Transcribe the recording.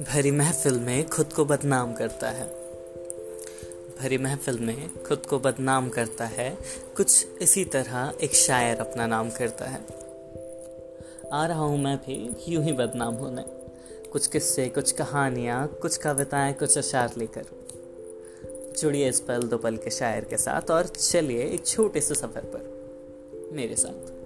भरी महफिल में खुद को बदनाम करता है। भरी महफिल में खुद को बदनाम करता है, कुछ इसी तरह एक शायर अपना नाम करता है। आ रहा हूँ मैं भी यूँ ही बदनाम होने। कुछ किस्से, कुछ कहानियाँ, कुछ कविताएँ, कुछ अशार लेकर। जुड़िए इस पल दो पल के शायर के साथ और चलिए एक छोटे से सफ़र पर। मेरे साथ।